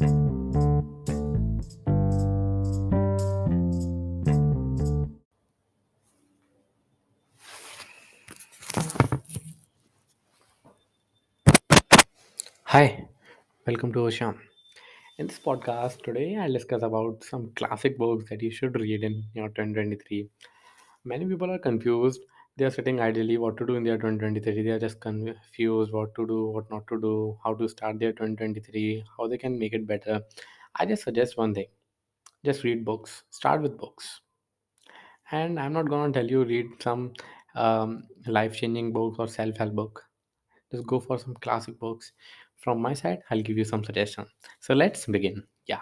Hi, welcome to Osham. In this podcast today, I'll discuss about some classic books that you should read in your 2023. Many people are confused. They are sitting idly what to do in their 2023. They are just confused what to do, what not to do, how to start their 2023, how they can make it better. I just suggest one thing. Just read books. Start with books. And I'm not going to tell you read some um, life-changing books or self-help book just go for some classic books from my side i'll give you some suggestions so let's begin yeah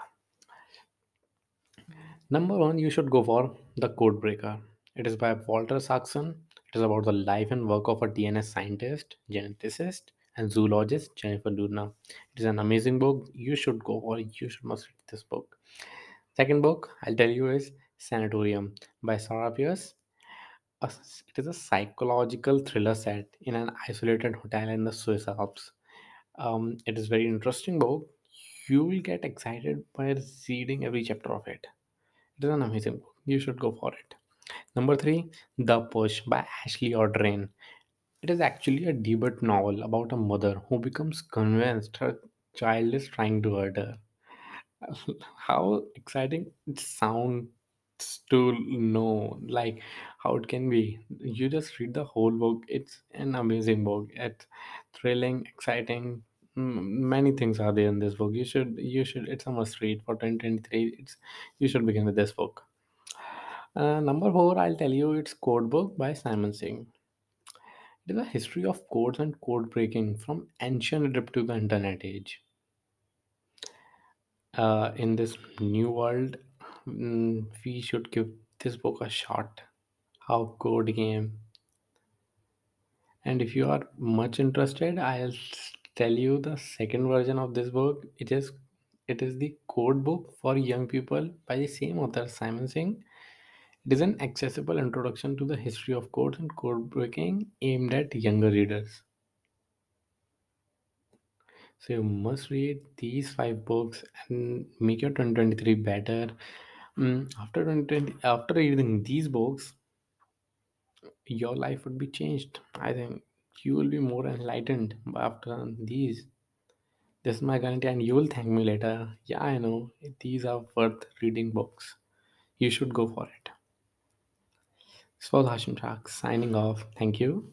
number one you should go for the code breaker it is by walter isaacson it is about the life and work of a DNA scientist geneticist and zoologist jennifer doudna it is an amazing book you should go for you should must read this book second book i'll tell you is sanatorium by sarah pearse it is a psychological thriller set in an isolated hotel in the Swiss Alps. Um, it is very interesting book. You will get excited by reading every chapter of it. It is an amazing book. You should go for it. Number three, The Push by Ashley Audrain. It is actually a debut novel about a mother who becomes convinced her child is trying to hurt her. how exciting it sounds to know like how it can be. You just read the whole book. It's an amazing book. It's thrilling exciting. Many things are there in this book. You should you should it's a must read for 2023 it's you should begin with this book uh, number four i'll tell you it's code book by simon singh it is a history of codes and code breaking from ancient egypt to the internet age uh, in this new world, mm, we should give this book a shot. How code game. And if you are much interested, I'll tell you the second version of this book. It is it is the code book for young people by the same author Simon Singh. It is an accessible introduction to the history of codes and code breaking aimed at younger readers. So you must read these five books and make your 2023 better. Mm, after 2020, after reading these books, your life would be changed. I think you will be more enlightened after these. This is my guarantee, and you will thank me later. Yeah, I know these are worth reading books. You should go for it. This was Hashim Shak signing off. Thank you.